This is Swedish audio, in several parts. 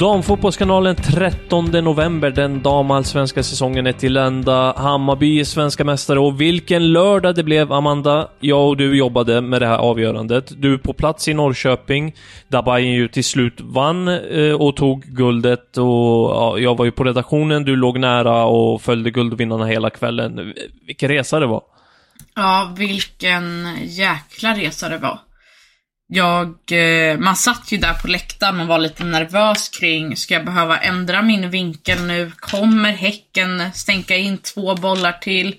Damfotbollskanalen 13 november, den damallsvenska säsongen är till ända. Hammarby är svenska mästare och vilken lördag det blev, Amanda. Jag och du jobbade med det här avgörandet. Du på plats i Norrköping, där Bayern ju till slut vann eh, och tog guldet. Och ja, jag var ju på redaktionen, du låg nära och följde guldvinnarna hela kvällen. Vilken resa det var. Ja, vilken jäkla resa det var. Jag, eh, man satt ju där på läktaren och var lite nervös kring, ska jag behöva ändra min vinkel nu? Kommer Häcken stänka in två bollar till?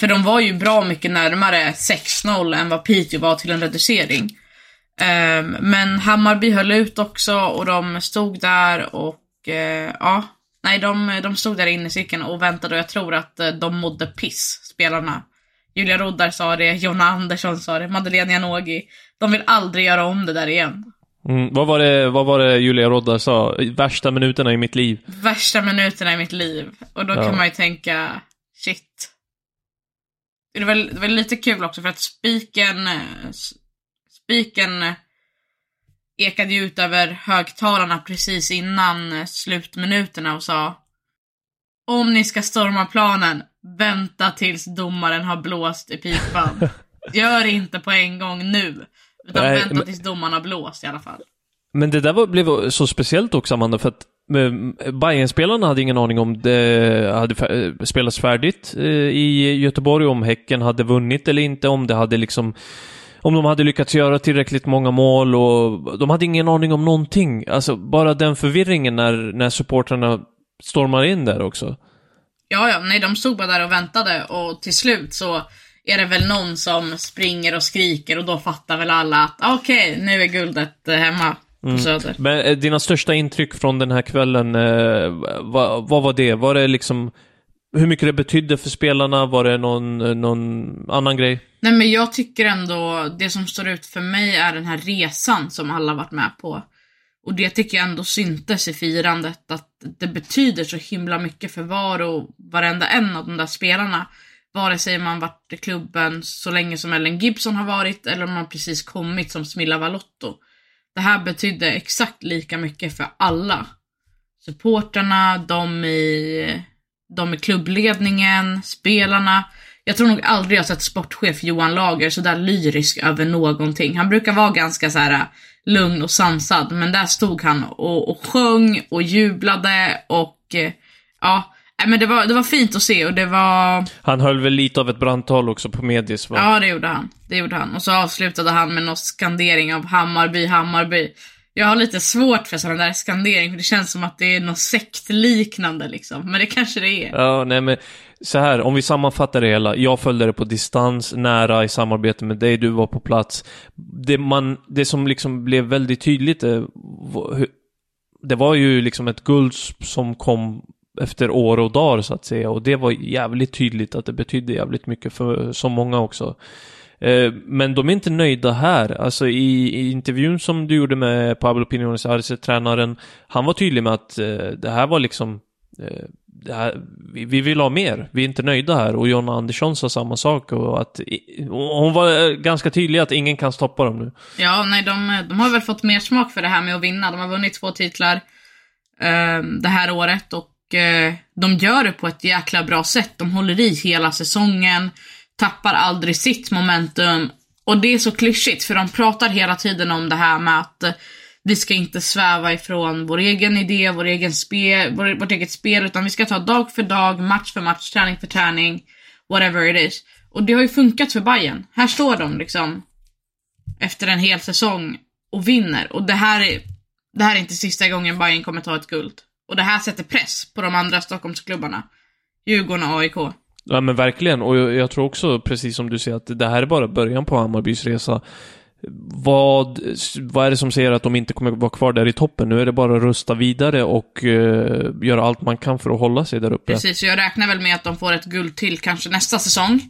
För de var ju bra mycket närmare 6-0 än vad Piteå var till en reducering. Ehm, men Hammarby höll ut också och de stod där och eh, ja, nej de, de stod där inne i cirkeln och väntade och jag tror att eh, de mådde piss, spelarna. Julia Roddar sa det, Jonna Andersson sa det, Madeleine Janogy. De vill aldrig göra om det där igen. Mm, vad, var det, vad var det Julia Roddar sa? Värsta minuterna i mitt liv. Värsta minuterna i mitt liv. Och då Ja. kan man ju tänka, shit. Det var, det var lite kul också för att spiken, spiken ekade ju ut över högtalarna precis innan slutminuterna och sa Om ni ska storma planen, vänta tills domaren har blåst i pipan. Gör inte på en gång nu. Utan Nej, vänta men- tills domaren har blåst i alla fall. Men det där var, blev så speciellt också, Amanda, för att eh, Bayern-spelarna hade ingen aning om det hade fär- eh, spelats färdigt eh, i Göteborg, om Häcken hade vunnit eller inte, om det hade liksom om de hade lyckats göra tillräckligt många mål och de hade ingen aning om någonting. Alltså bara den förvirringen när, när supportrarna stormar in där också. Ja, ja, nej de stod bara där och väntade och till slut så är det väl någon som springer och skriker och då fattar väl alla att ah, okej, nu är guldet eh, hemma på Söder. Men eh, dina största intryck från den här kvällen, eh, vad, vad var det? Var det liksom hur mycket det betydde för spelarna? Var det någon, någon annan grej? Nej men jag tycker ändå, det som står ut för mig är den här resan som alla varit med på. Och det tycker jag ändå syntes i firandet, att det betyder så himla mycket för var och varenda en av de där spelarna. Vare sig man varit i klubben så länge som Ellen Gibson har varit eller om man precis kommit som Smilla Valotto. Det här betydde exakt lika mycket för alla. Supporterna, de i, de i klubbledningen, spelarna. Jag tror nog aldrig jag sett sportchef Johan Lager så där lyrisk över någonting. Han brukar vara ganska så här äh, lugn och sansad, men där stod han och, och sjöng och jublade och eh, ja, men det var, det var fint att se och det var, Han höll väl lite av ett brandtal också på Medis va? ja det gjorde han. Det gjorde han. Och så avslutade han med någon skandering av Hammarby, Hammarby. Jag har lite svårt för sådana där skandering för det känns som att det är något sektliknande liksom. Men det kanske det är. Ja, nej men så här, om vi sammanfattar det hela. Jag följde det på distans, nära i samarbete med dig, du var på plats. Det, man, det som liksom blev väldigt tydligt, eh, det, var det var ju liksom ett guld som kom efter år och dagar så att säga. Och det var jävligt tydligt att det betydde jävligt mycket för så många också. Eh, men de är inte nöjda här. Alltså i, i intervjun som du gjorde med Pablo Pinones Arce, tränaren, han var tydlig med att eh, det här var liksom eh, vi, vi vill ha mer, vi är inte nöjda här. Och Jonna Andersson sa samma sak och att och hon var eh, ganska tydlig att ingen kan stoppa dem nu. Ja, nej, de, eh, de har väl fått mer smak för det här med att vinna. De har vunnit två titlar eh, det här året och eh, de gör det på ett jäkla bra sätt. De håller i hela säsongen, tappar aldrig sitt momentum Och det är så klyschigt för de pratar hela tiden om det här med att eh, vi ska inte sväva ifrån vår egen idé, vår egen spel, vår, vårt eget spel, utan vi ska ta dag för dag, match för match, träning för träning, whatever it is. Och det har ju funkat för Bayern. Här står de liksom efter en hel säsong och vinner. Och det här är, det här är inte sista gången Bayern kommer ta ett guld. Och det här sätter press på de andra Stockholmsklubbarna. Djurgården och AIK. Ja men verkligen, och jag, jag tror också precis som du säger att det här är bara början på Hammarbys resa. Vad, vad är det som säger att de inte kommer vara kvar där i toppen? Nu är det bara att rusta vidare och uh, göra allt man kan för att hålla sig där uppe. Precis, jag räknar väl med att de får ett guld till kanske nästa säsong.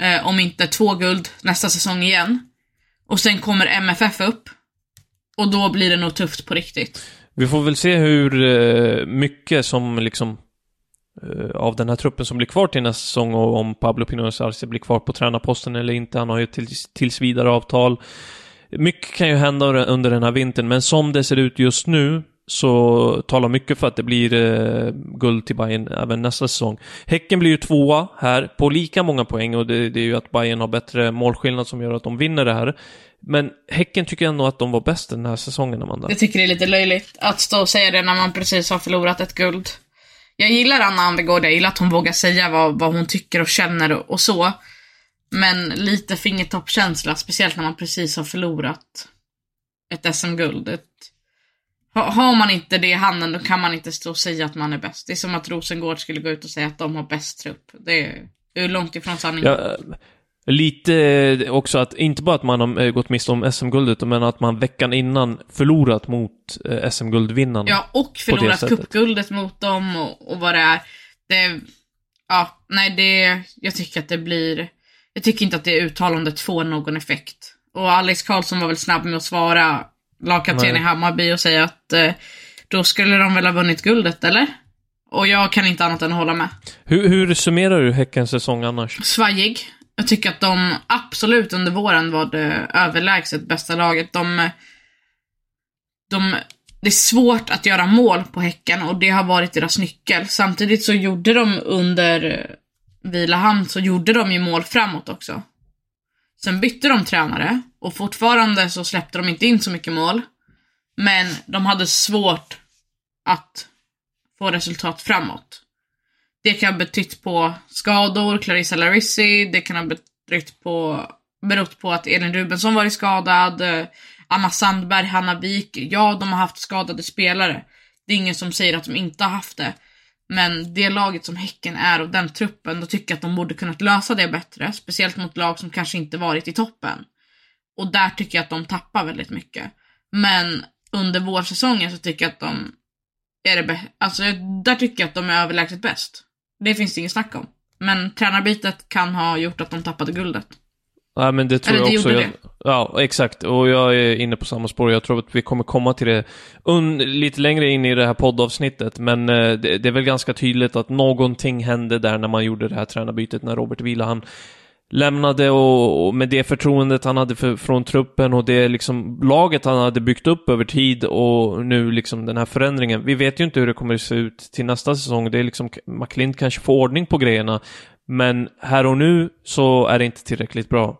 Eh, om inte två guld nästa säsong igen. Och sen kommer MFF upp. Och då blir det nog tufft på riktigt. Vi får väl se hur uh, mycket som liksom Eh, av den här truppen som blir kvar till nästa säsong och om Pablo Pinones Arce blir kvar på tränarposten eller inte. Han har ju tills, tills vidare avtal. Mycket kan ju hända under den här vintern, men som det ser ut just nu så talar mycket för att det blir eh, guld till Bayern även nästa säsong. Häcken blir ju tvåa här på lika många poäng och det, det är ju att Bayern har bättre målskillnad som gör att de vinner det här. Men Häcken tycker ändå att de var bäst den här säsongen, Amanda. Jag tycker det är lite löjligt att stå och säga det när man precis har förlorat ett guld. Jag gillar Anna Anvegård, jag gillar att hon vågar säga vad, vad hon tycker och känner och, och så. Men lite fingertoppkänsla, speciellt när man precis har förlorat ett SM-guld. Har man inte det i handen, då kan man inte stå och säga att man är bäst. Det är som att Rosengård skulle gå ut och säga att de har bäst trupp. Det är långt ifrån sanningen. Ja, lite också att, inte bara att man har eh, gått miste om SM-guldet, men att man veckan innan förlorat mot eh, SM-guldvinnarna. Ja, och förlorat cupguldet mot dem och, och vad det är. Det, ja, nej det, jag tycker att det blir, jag tycker inte att det uttalandet får någon effekt. Och Alex Karlsson var väl snabb med att svara lagkapten i Hammarby och säga att eh, då skulle de väl ha vunnit guldet, eller? Och jag kan inte annat än hålla med. Hur, hur summerar du Häckens säsong annars? Svajig. Jag tycker att de absolut under våren var det överlägset bästa laget. De, de, det är svårt att göra mål på Häcken och det har varit deras nyckel. Samtidigt så gjorde de under Vilahamn så gjorde de ju mål framåt också. Sen bytte de tränare och fortfarande så släppte de inte in så mycket mål. Men de hade svårt att få resultat framåt. Det kan ha betytt på skador, Clarissa Larissi, det kan ha betytt på, berott på att Elin Rubensson varit skadad, eh, Anna Sandberg, Hanna Wik, ja de har haft skadade spelare. Det är ingen som säger att de inte har haft det. Men det laget som Häcken är och den truppen, då tycker jag att de borde kunnat lösa det bättre. Speciellt mot lag som kanske inte varit i toppen. Och där tycker jag att de tappar väldigt mycket. Men under vårsäsongen så tycker jag att de är det. Alltså där tycker jag att de är överlägset bäst. Det finns det inget snack om. Men tränarbytet kan ha gjort att de tappade guldet. Ja, men det tror Eller jag också. Jag, ja, exakt. Och jag är inne på samma spår. Jag tror att vi kommer komma till det un, lite längre in i det här poddavsnittet. Men eh, det, det, är väl ganska tydligt att någonting hände där när man gjorde det här tränarbytet, när Robert han lämnade och, och, med det förtroendet han hade för, från truppen och det liksom laget han hade byggt upp över tid och nu liksom den här förändringen. Vi vet ju inte hur det kommer att se ut till nästa säsong. Det är liksom, McLint kanske får ordning på grejerna. Men här och nu så är det inte tillräckligt bra.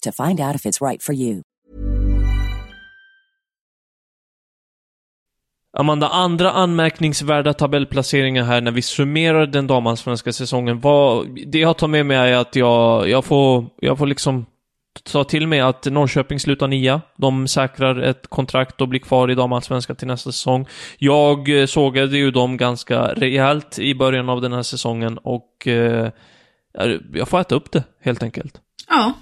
to find out if it's right for you. Amanda, andra anmärkningsvärda tabellplaceringar här när vi summerar den damallsvenska säsongen. Vad, det jag tar med mig är att jag, jag, får, jag får liksom ta till mig att Norrköping slutar nia. De säkrar ett kontrakt och blir kvar i damallsvenskan till nästa säsong. Jag eh, sågade ju dem ganska rejält i början av den här säsongen och eh, jag får äta upp det, helt enkelt. Ja,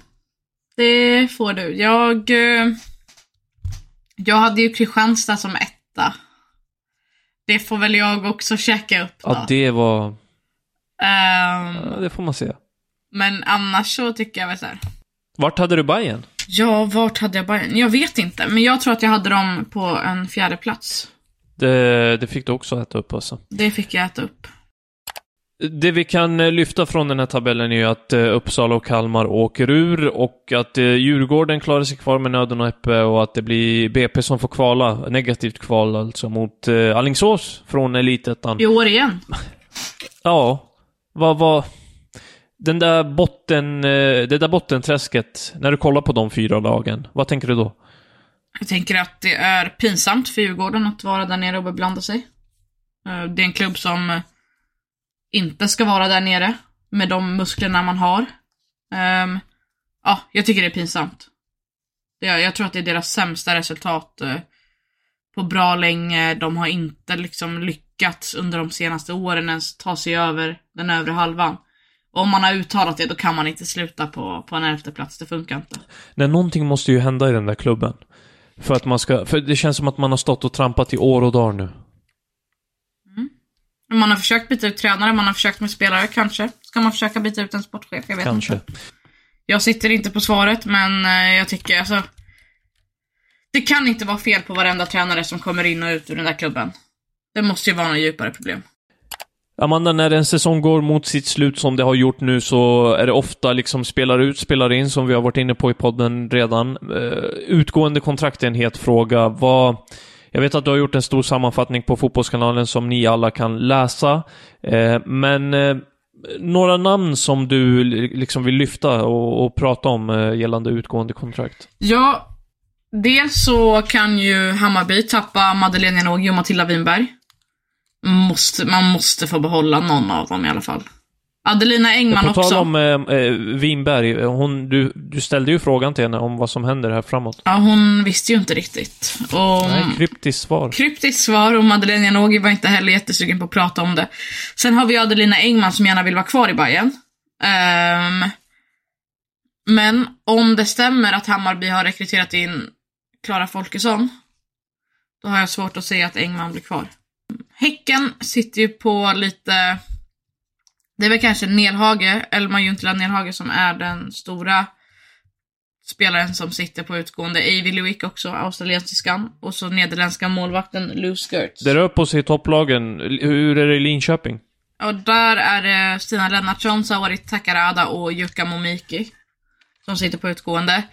det får du. Jag, eh, jag hade ju Kristianstad som etta. Det får väl jag också checka upp då. Ja, det var... Ehm, Ja, det får man se. men annars så tycker jag väl så här. Vart hade du Bayern? Ja, vart hade jag Bayern? Jag vet inte, men jag tror att jag hade dem på en fjärde plats. Det, det fick du också äta upp alltså. Det fick jag äta upp. Det vi kan eh, lyfta från den här tabellen är ju att eh, Uppsala och Kalmar åker ur och att eh, Djurgården klarar sig kvar med nöden och näppe och att det blir BP som får kvala, negativt kval alltså, mot eh, Alingsås från Elitettan. I år igen. Ja, vad var... Den där botten, det där bottenträsket, när du kollar på de fyra lagen, vad tänker du då? Jag tänker att det är pinsamt för Djurgården att vara där nere och beblanda sig. Det är en klubb som inte ska vara där nere med de musklerna man har. Um, Ja, jag tycker det är pinsamt. Jag, Jag tror att det är deras sämsta resultat uh, på bra länge. De har inte liksom lyckats under de senaste åren ens ta sig över den övre halvan. Och om man har uttalat det, då kan man inte sluta på, på en elfte plats. Det funkar inte. Nej, någonting måste ju hända i den där klubben. För att man ska, för det känns som att man har stått och trampat i år och dagar nu. Man har försökt byta ut tränare, man har försökt med spelare, kanske. Ska man försöka byta ut en sportchef? Jag vet Kanske. inte. Jag sitter inte på svaret, men eh, jag tycker alltså... Det kan inte vara fel på varenda tränare som kommer in och ut ur den där klubben. Det måste ju vara något djupare problem. Amanda, när en säsong går mot sitt slut som det har gjort nu så är det ofta liksom spelar ut, spelar in som vi har varit inne på i podden redan. Eh, utgående kontrakt är en het fråga. Vad... Jag vet att du har gjort en stor sammanfattning på Fotbollskanalen som ni alla kan läsa. Eh, men eh, några namn som du liksom vill lyfta och, och prata om eh, gällande utgående kontrakt? Ja, dels så kan ju Hammarby tappa Madeleine Janogy och Matilda Winberg. Måste, man måste få behålla någon av dem i alla fall. Adelina Engman på också. tal om eh, eh, Winberg, hon, du, du ställde ju frågan till henne om vad som händer här framåt. Ja, hon visste ju inte riktigt. Och Nej, kryptiskt svar. kryptiskt svar och Madeleine Janogy var inte heller jättesugen på att prata om det. Sen har vi Adelina Engman som gärna vill vara kvar i Bayern. Ehm, men om det stämmer att Hammarby har rekryterat in Klara Folkesson, då har jag svårt att se att Engman blir kvar. Häcken sitter ju på lite... Det är väl kanske Nelhage, Elma Juntila Nelhage, som är den stora spelaren som sitter på utgående. Avy Lewick också, australiensiskan. Och så nederländska målvakten Lou Skirts. Det rör på sig i topplagen. Hur är det i Linköping? Och där är det Stina Lennartsson, Sawari Takarada och Jukka Momiki. Som sitter på utgående.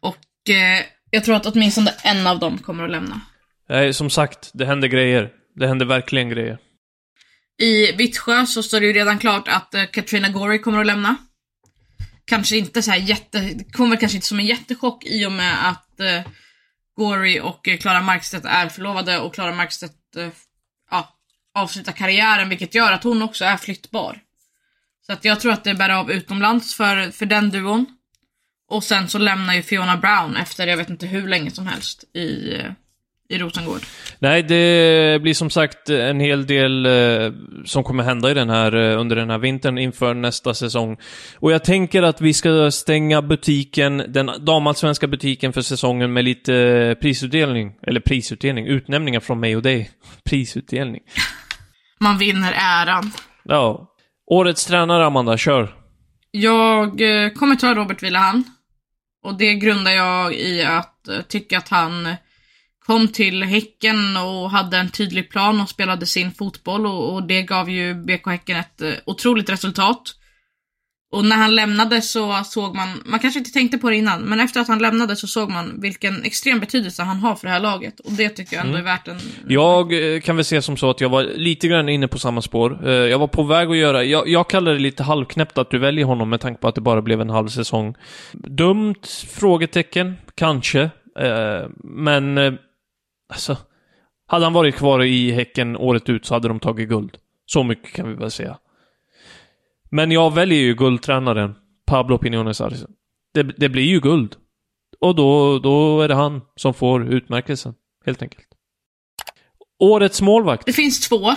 Och eh, jag tror att åtminstone en av dem kommer att lämna. Nej, som sagt, det händer grejer. Det händer verkligen grejer. I Vittsjö så står det ju redan klart att eh, Katrina Gorey kommer att lämna. Kanske inte så här jätte, det kommer kanske inte som en jättechock i och med att eh, Gorey och eh, Klara Markstedt är förlovade och Klara Markstedt eh, ja, avslutar karriären vilket gör att hon också är flyttbar. Så att jag tror att det bär av utomlands för, för den duon. Och sen så lämnar ju Fiona Brown efter jag vet inte hur länge som helst i, eh, i Rosengård. Nej, det blir som sagt en hel del eh, som kommer hända i den här, eh, under den här vintern inför nästa säsong. Och jag tänker att vi ska stänga butiken, den damallsvenska butiken för säsongen med lite eh, prisutdelning. Eller prisutdelning, utnämningar från mig och dig. Prisutdelning. Man vinner äran. Ja. Årets tränare, Amanda, kör. Jag eh, kommer ta Robert Villahan. Och det grundar jag i att uh, tycka att han kom till Häcken och hade en tydlig plan och spelade sin fotboll och, och det gav ju BK Häcken ett uh, otroligt resultat. Och när han lämnade så såg man, man kanske inte tänkte på det innan, men efter att han lämnade så såg man vilken extrem betydelse han har för det här laget. Och det tycker jag ändå mm. är värt en... Jag eh, kan väl se som så att jag var lite grann inne på samma spår. Eh, jag var på väg att göra, jag, jag kallar det lite halvknäppt att du väljer honom med tanke på att det bara blev en halv säsong. Dumt? Frågetecken? Kanske. Eh, men, alltså. Hade han varit kvar i Häcken året ut så hade de tagit guld. Så mycket kan vi väl säga. Men jag väljer ju guldtränaren, Pablo Pinones Arce. Det, det blir ju guld. Och då, då är det han som får utmärkelsen, helt enkelt. Årets målvakt. Det finns två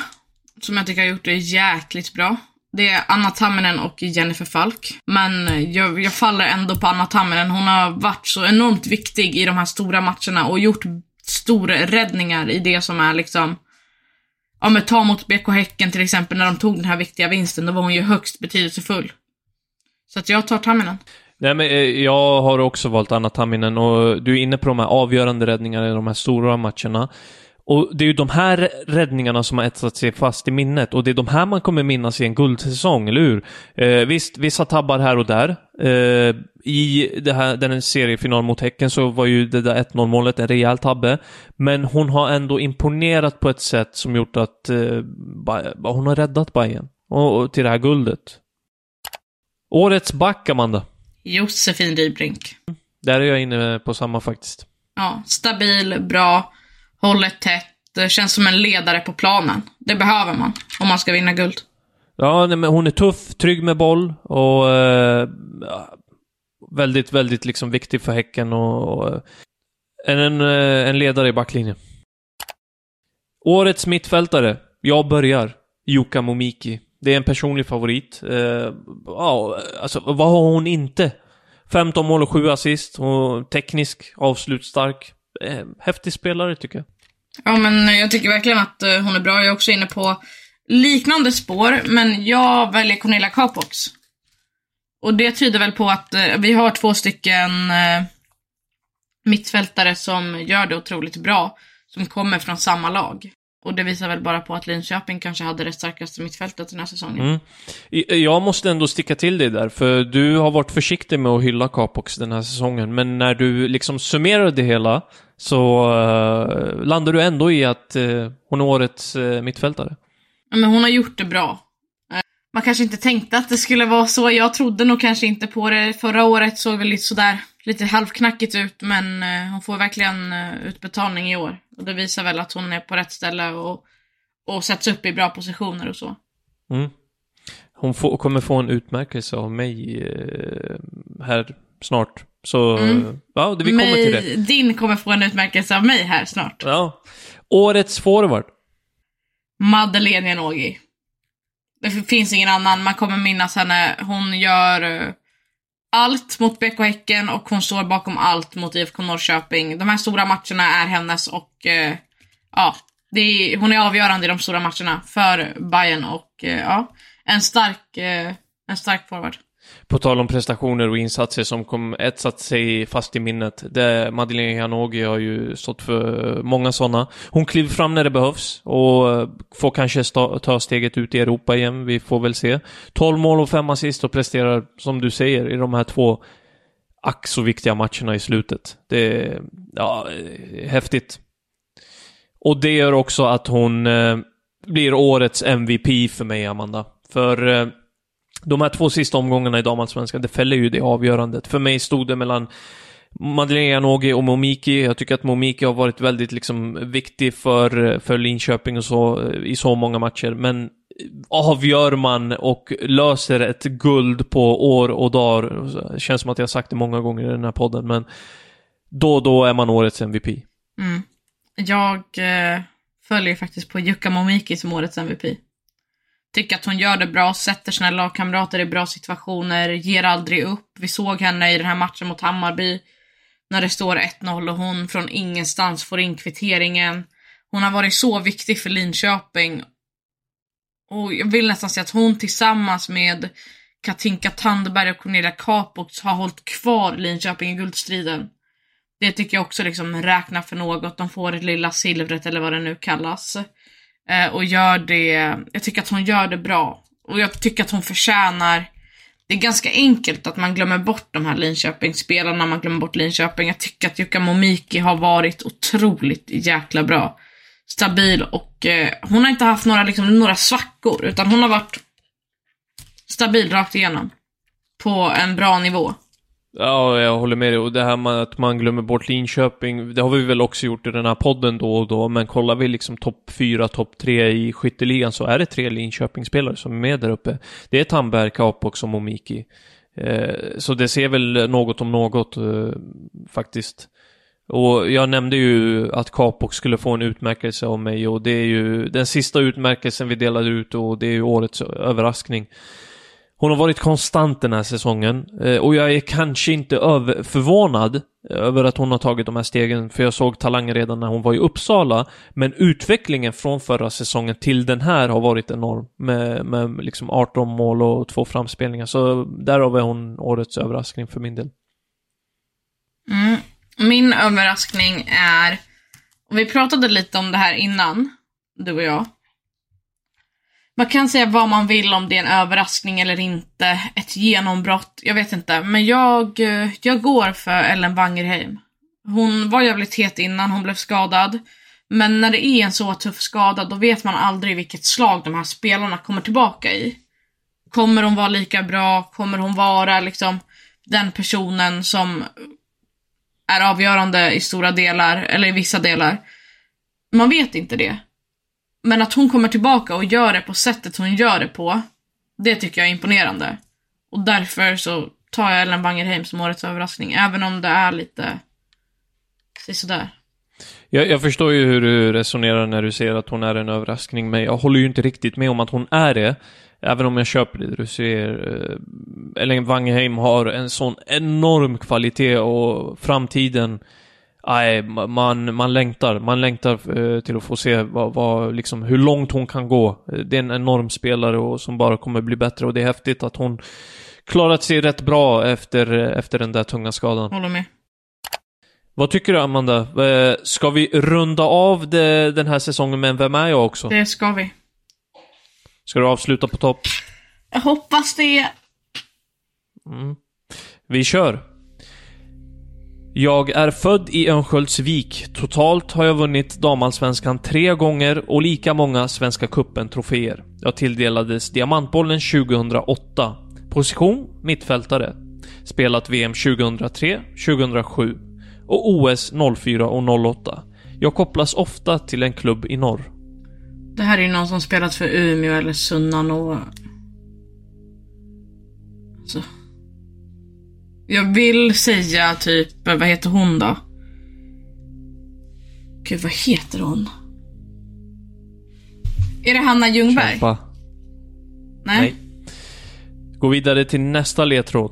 som jag tycker har gjort det jäkligt bra. Det är Anna Tamminen och Jennifer Falk. Men jag, jag faller ändå på Anna Tamminen. Hon har varit så enormt viktig i de här stora matcherna och gjort stora räddningar i det som är liksom ja men ta mot BK Häcken till exempel när de tog den här viktiga vinsten, då var hon ju högst betydelsefull. Så att jag tar Tamminen. Nej men eh, jag har också valt Anna Tamminen och du är inne på de här avgörande räddningarna i de här stora matcherna. Och det är ju de här räddningarna som har etsat sig fast i minnet och det är de här man kommer minnas i en guldsäsong, eller hur? Eh, visst, vissa tabbar här och där. Eh, I det här, den seriefinal mot Häcken så var ju det där 1-0 målet en rejäl tabbe. Men hon har ändå imponerat på ett sätt som gjort att eh, hon har räddat Bayern och, och till det här guldet. Årets back, Amanda? Josefin Rybrink. Där är jag inne på samma faktiskt. Ja, stabil, bra håller tätt, eh, känns som en ledare på planen. Det behöver man om man ska vinna guld. Ja, nej, men hon är tuff, trygg med boll och eh, väldigt, väldigt liksom viktig för Häcken och, och eh, en, eh, en ledare i backlinjen. Årets mittfältare. Jag börjar. Jukka Momiki. Det är en personlig favorit. Eh, ja, alltså vad har hon inte? 15 mål och 7 assist. Hon teknisk, avslutstark. Eh, häftig spelare tycker jag. Ja, men jag tycker verkligen att eh, hon är bra. Jag är också inne på liknande spår, men jag väljer Cornelia Capox. Och det tyder väl på att eh, vi har två stycken eh, mittfältare som gör det otroligt bra, som kommer från samma lag. Och det visar väl bara på att Linköping kanske hade det starkaste mittfältet den här säsongen. Mm. Jag måste ändå sticka till dig där, för du har varit försiktig med att hylla Capox den här säsongen, men när du liksom summerar det hela så uh, landar du ändå i att uh, hon är årets uh, mittfältare. Men hon har gjort det bra. Man kanske inte tänkte att det skulle vara så. Jag trodde nog kanske inte på det. Förra året såg väl lite sådär, lite halvknackigt ut, men hon får verkligen utbetalning i år. Och det visar väl att hon är på rätt ställe och, och sätts upp i bra positioner och så. Mm. Hon får, kommer få en utmärkelse av mig här snart. Så, mm. ja, vi kommer till det. Din kommer få en utmärkelse av mig här snart. Ja. Årets forward. Madeleine Janogy. Det finns ingen annan. Man kommer minnas henne. Hon gör eh, allt mot BK Häcken och hon står bakom allt mot IFK Norrköping. De här stora matcherna är hennes och eh, ja, är, hon är avgörande i de stora matcherna för Bayern och eh, ja, en stark, eh, en stark forward. På tal om prestationer och insatser som kom etsat sig fast i minnet. Det, Madeleine Janogy har ju stått för många sådana. Hon kliver fram när det behövs och får kanske ta steget ut i Europa igen. Vi får väl se. 12 mål och 5 assist och presterar, som du säger, i de här två ack så viktiga matcherna i slutet. Det är, ja, häftigt. Och det gör också att hon eh, blir årets MVP för mig, Amanda. För eh, de här två sista omgångarna i damallsvenskan, det fäller ju det avgörandet. För mig stod det mellan Madeleine Janogy och Momiki. Jag tycker att Momiki har varit väldigt liksom viktig för, för Linköping och så i så många matcher. Men avgör man och löser ett guld på år och dagar, det känns som att jag har sagt det många gånger i den här podden, men då och då är man årets MVP. Mm. Jag eh, följer faktiskt på Jukka Momiki som årets MVP. Tycker att hon gör det bra, sätter sina lagkamrater i bra situationer, ger aldrig upp. Vi såg henne i den här matchen mot Hammarby när det står 1-0 och hon från ingenstans får in kvitteringen. Hon har varit så viktig för Linköping. Och jag vill nästan säga att hon tillsammans med Katinka Tandberg och Cornelia Capox har hållit kvar Linköping i guldstriden. Det tycker jag också liksom räknar för något. De får det lilla silvret eller vad det nu kallas. Eh, och gör det, jag tycker att hon gör det bra. Och jag tycker att hon förtjänar det är ganska enkelt att man glömmer bort de här Linköpingsspelarna, man glömmer bort Linköping. Jag tycker att Jukka Momiki har varit otroligt jäkla bra. Stabil och eh, hon har inte haft några, liksom, några svackor, utan hon har varit stabil rakt igenom. På en bra nivå. Ja, jag håller med dig. Och det här med att man glömmer bort Linköping, det har vi väl också gjort i den här podden då och då, men kollar vi liksom topp fyra, topp tre i skytteligan så är det tre Linköpingsspelare som är med där uppe. Det är Tandberg, Kapox och Momiki. Eh, så det ser väl något om något eh, faktiskt. Och jag nämnde ju att Kapok skulle få en utmärkelse av mig och det är ju den sista utmärkelsen vi delade ut och det är ju årets överraskning. Hon har varit konstant den här säsongen eh, och jag är kanske inte förvånad eh, över att hon har tagit de här stegen, för jag såg talang redan när hon var i Uppsala. Men utvecklingen från förra säsongen till den här har varit enorm med, med liksom 18 mål och två framspelningar. Så därav är hon årets överraskning för min del. Mm. Min överraskning är, och vi pratade lite om det här innan, du och jag. Man kan säga vad man vill om det är en överraskning eller inte, ett genombrott, jag vet inte. Men jag, eh, jag går för Ellen Wangerheim. Hon var jävligt het innan hon blev skadad. Men när det är en så tuff skada, då vet man aldrig vilket slag de här spelarna kommer tillbaka i. Kommer hon vara lika bra? Kommer hon vara liksom den personen som är avgörande i stora delar, eller i vissa delar? Man vet inte det. Men att hon kommer tillbaka och gör det på sättet hon gör det på, det tycker jag är imponerande. Och därför så tar jag Ellen Wangerheim som årets överraskning, även om det är lite sådär. Jag, jag förstår ju hur du resonerar när du säger att hon är en överraskning, men jag håller ju inte riktigt med om att hon är det. Även om jag köper det du ser eh, Ellen Wangerheim har en sån enorm kvalitet och framtiden Nej, man, man längtar. Man längtar eh, till att få se vad, vad, liksom, hur långt hon kan gå. Det är en enorm spelare och som bara kommer bli bättre och det är häftigt att hon klarat sig rätt bra efter, efter den där tunga skadan. Håller med. Vad tycker du, Amanda? Eh, ska vi runda av det, den här säsongen med Vem är jag också? Det ska vi. Ska du avsluta på topp? Jag hoppas det. Mm. Vi kör. Jag är född i Örnsköldsvik. Totalt har jag vunnit damallsvenskan tre gånger och lika många Svenska Cupen-troféer. Jag tilldelades Diamantbollen 2008. Position mittfältare. Spelat VM 2003, 2007 och OS 04 och 08. Jag kopplas ofta till en klubb i norr. Det här är ju någon som spelat för Umeå eller Sunnanå. Alltså. Jag vill säga typ, vad heter hon då? Gud, vad heter hon? Är det Hanna Ljungberg? Kämpa. Nej. Nej. Gå vidare till nästa ledtråd.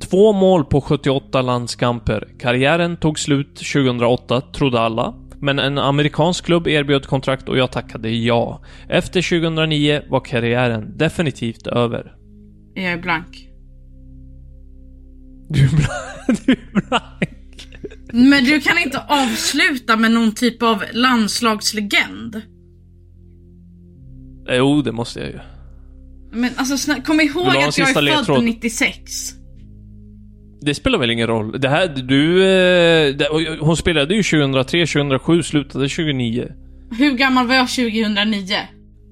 Två mål på 78 landskamper. Karriären tog slut 2008, trodde alla. Men en amerikansk klubb erbjöd kontrakt och jag tackade ja. Efter 2009 var karriären definitivt över. Jag är blank. Du är, blank. du är blank. Men du kan inte avsluta med någon typ av landslagslegend? Jo, det måste jag ju. Men alltså kom ihåg att jag är ledtråd? född 96. Det spelar väl ingen roll. Det här, du... Eh, det, hon spelade ju 2003, 2007, slutade 2009. Hur gammal var jag 2009?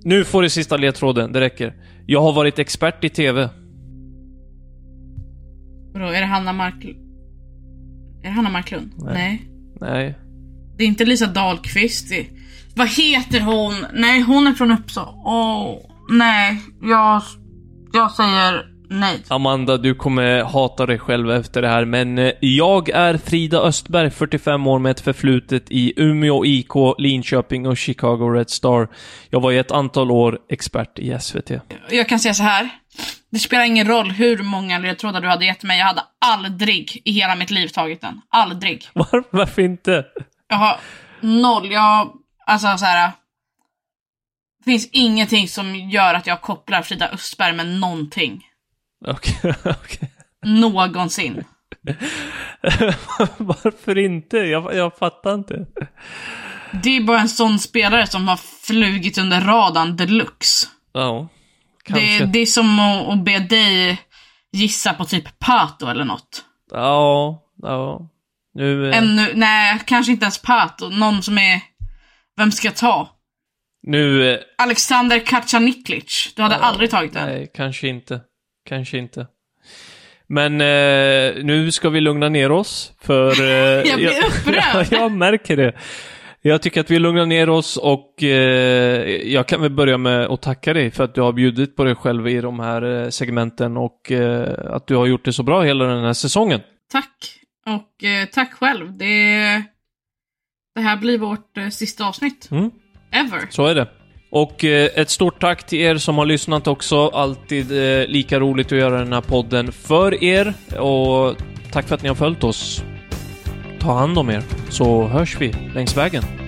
Nu får du sista ledtråden, det räcker. Jag har varit expert i TV. Vadå, är det Hanna Marklund? Är det Hanna Marklund? Nej. Nej. Nej. Det är inte Lisa Dahlqvist. Det... Vad heter hon? Nej, hon är från Uppsala. Oh, nej. Jag, jag säger nej. Amanda, du kommer hata dig själv efter det här, men eh, jag är Frida Östberg, 45 år med ett förflutet i Umeå IK, Linköping och Chicago Red Star. Jag var i ett antal år expert i SVT. Jag kan säga så här. Det spelar ingen roll hur många ledtrådar du hade gett mig. Jag hade aldrig i hela mitt liv tagit den. Aldrig. Var, varför inte? Jag har noll. Jag, alltså så här. Det finns ingenting som gör att jag kopplar Frida Östberg med någonting. Okej, okej. Någonsin. Varför inte? Jag, jag fattar inte. Det är bara en sån spelare som har flugit under radarn deluxe. Ja, kanske. Det, det är som att, att be dig gissa på typ Pato eller något. Ja, ja. Nu, eh, Ännu, nej, kanske inte ens Pato. Någon som är... Vem ska jag ta? nu... eh, Alexander Kacaniklic. Du hade ja, aldrig tagit den. Nej, kanske inte. Kanske inte. Men eh, nu ska vi lugna ner oss, för... Eh, Jag blir upprörd. ja, jag märker det. Jag tycker att vi lugnar ner oss och eh, jag kan väl börja med att tacka dig för att du har bjudit på dig själv i de här eh, segmenten och eh, att du har gjort det så bra hela den här säsongen. Tack. Och eh, tack själv. Det, det här blir vårt sista avsnitt. Mm. Ever. Så är det. Och ett stort tack till er som har lyssnat också. Alltid lika roligt att göra den här podden för er. Och tack för att ni har följt oss. Ta hand om er, så hörs vi längs vägen.